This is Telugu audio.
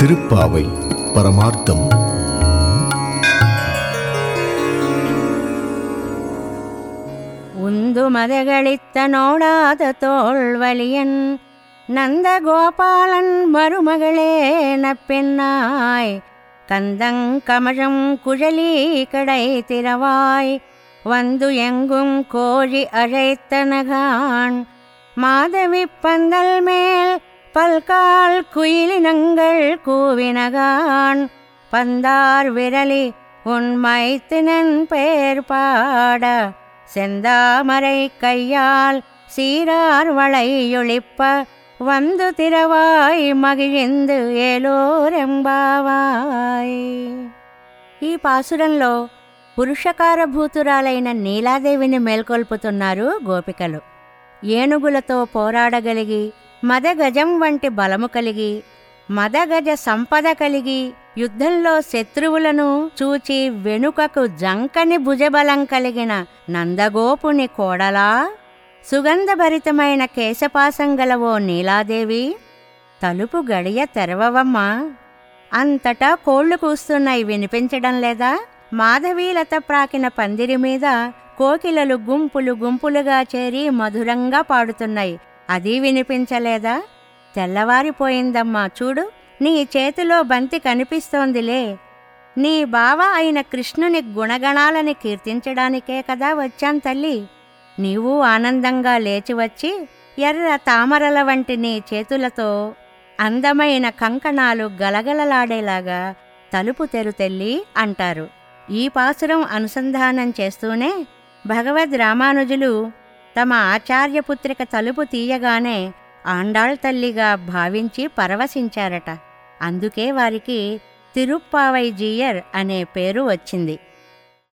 திருப்பாவை பரமார்த்தம். உந்து மதகளித்த நோடாத தோல்வலியன் நந்தகோபாலன் மருமகளே நப்பெண்ணாய் கந்தங்கமழம் குழலி கடை திறவாய் வந்து எங்கும் கோழி அழைத்தனகான் மாதவி பந்தல் மேல் பல்கால் குயிலினங்கள் கூவினகான் பந்தார் விரலி உண்மை தினன் பேர் பாட செந்தாமரை கையால் சீரார் வளையொழிப்ப வந்து திரவாய் మగియిందు ఏలోరెంబావాయ్ ఈ పాసురంలో పురుషకార భూతురాలైన నీలాదేవిని మేల్కొల్పుతున్నారు గోపికలు ఏనుగులతో పోరాడగలిగి మదగజం వంటి బలము కలిగి మదగజ సంపద కలిగి యుద్ధంలో శత్రువులను చూచి వెనుకకు జంకని భుజబలం కలిగిన నందగోపుని కోడలా సుగంధభరితమైన కేశపాసం గల ఓ నీలాదేవి తలుపు గడియ తెరవవమ్మా. అంతటా కోళ్ళు కూస్తున్నాయి వినిపించడం లేదా? మాధవీలత ప్రాకిన పందిరి మీద కోకిలలు గుంపులు గుంపులుగా చేరి మధురంగా పాడుతున్నాయి. అది వినిపించలేదా? తెల్లవారిపోయిందమ్మా చూడు. నీ చేతిలో బంతి కనిపిస్తోందిలే. నీ బావ అయిన కృష్ణుని గుణగణాలని కీర్తించడానికే కదా వచ్చాం తల్లి. నీవు ఆనందంగా లేచి వచ్చి ఎర్ర తామరల వంటి నీ చేతులతో అందమైన కంకణాలు గలగలలాడేలాగా తలుపు తెరుతెల్లి అంటారు. ఈ పాసురం అనుసంధానం చేస్తూనే భగవద్ రామానుజులు తమ ఆచార్యపుత్రిక తలుపు తీయగానే ఆండాళ్ తల్లిగా భావించి పరవశించారట. అందుకే వారికి తిరుప్పావైజీయర్ అనే పేరు వచ్చింది.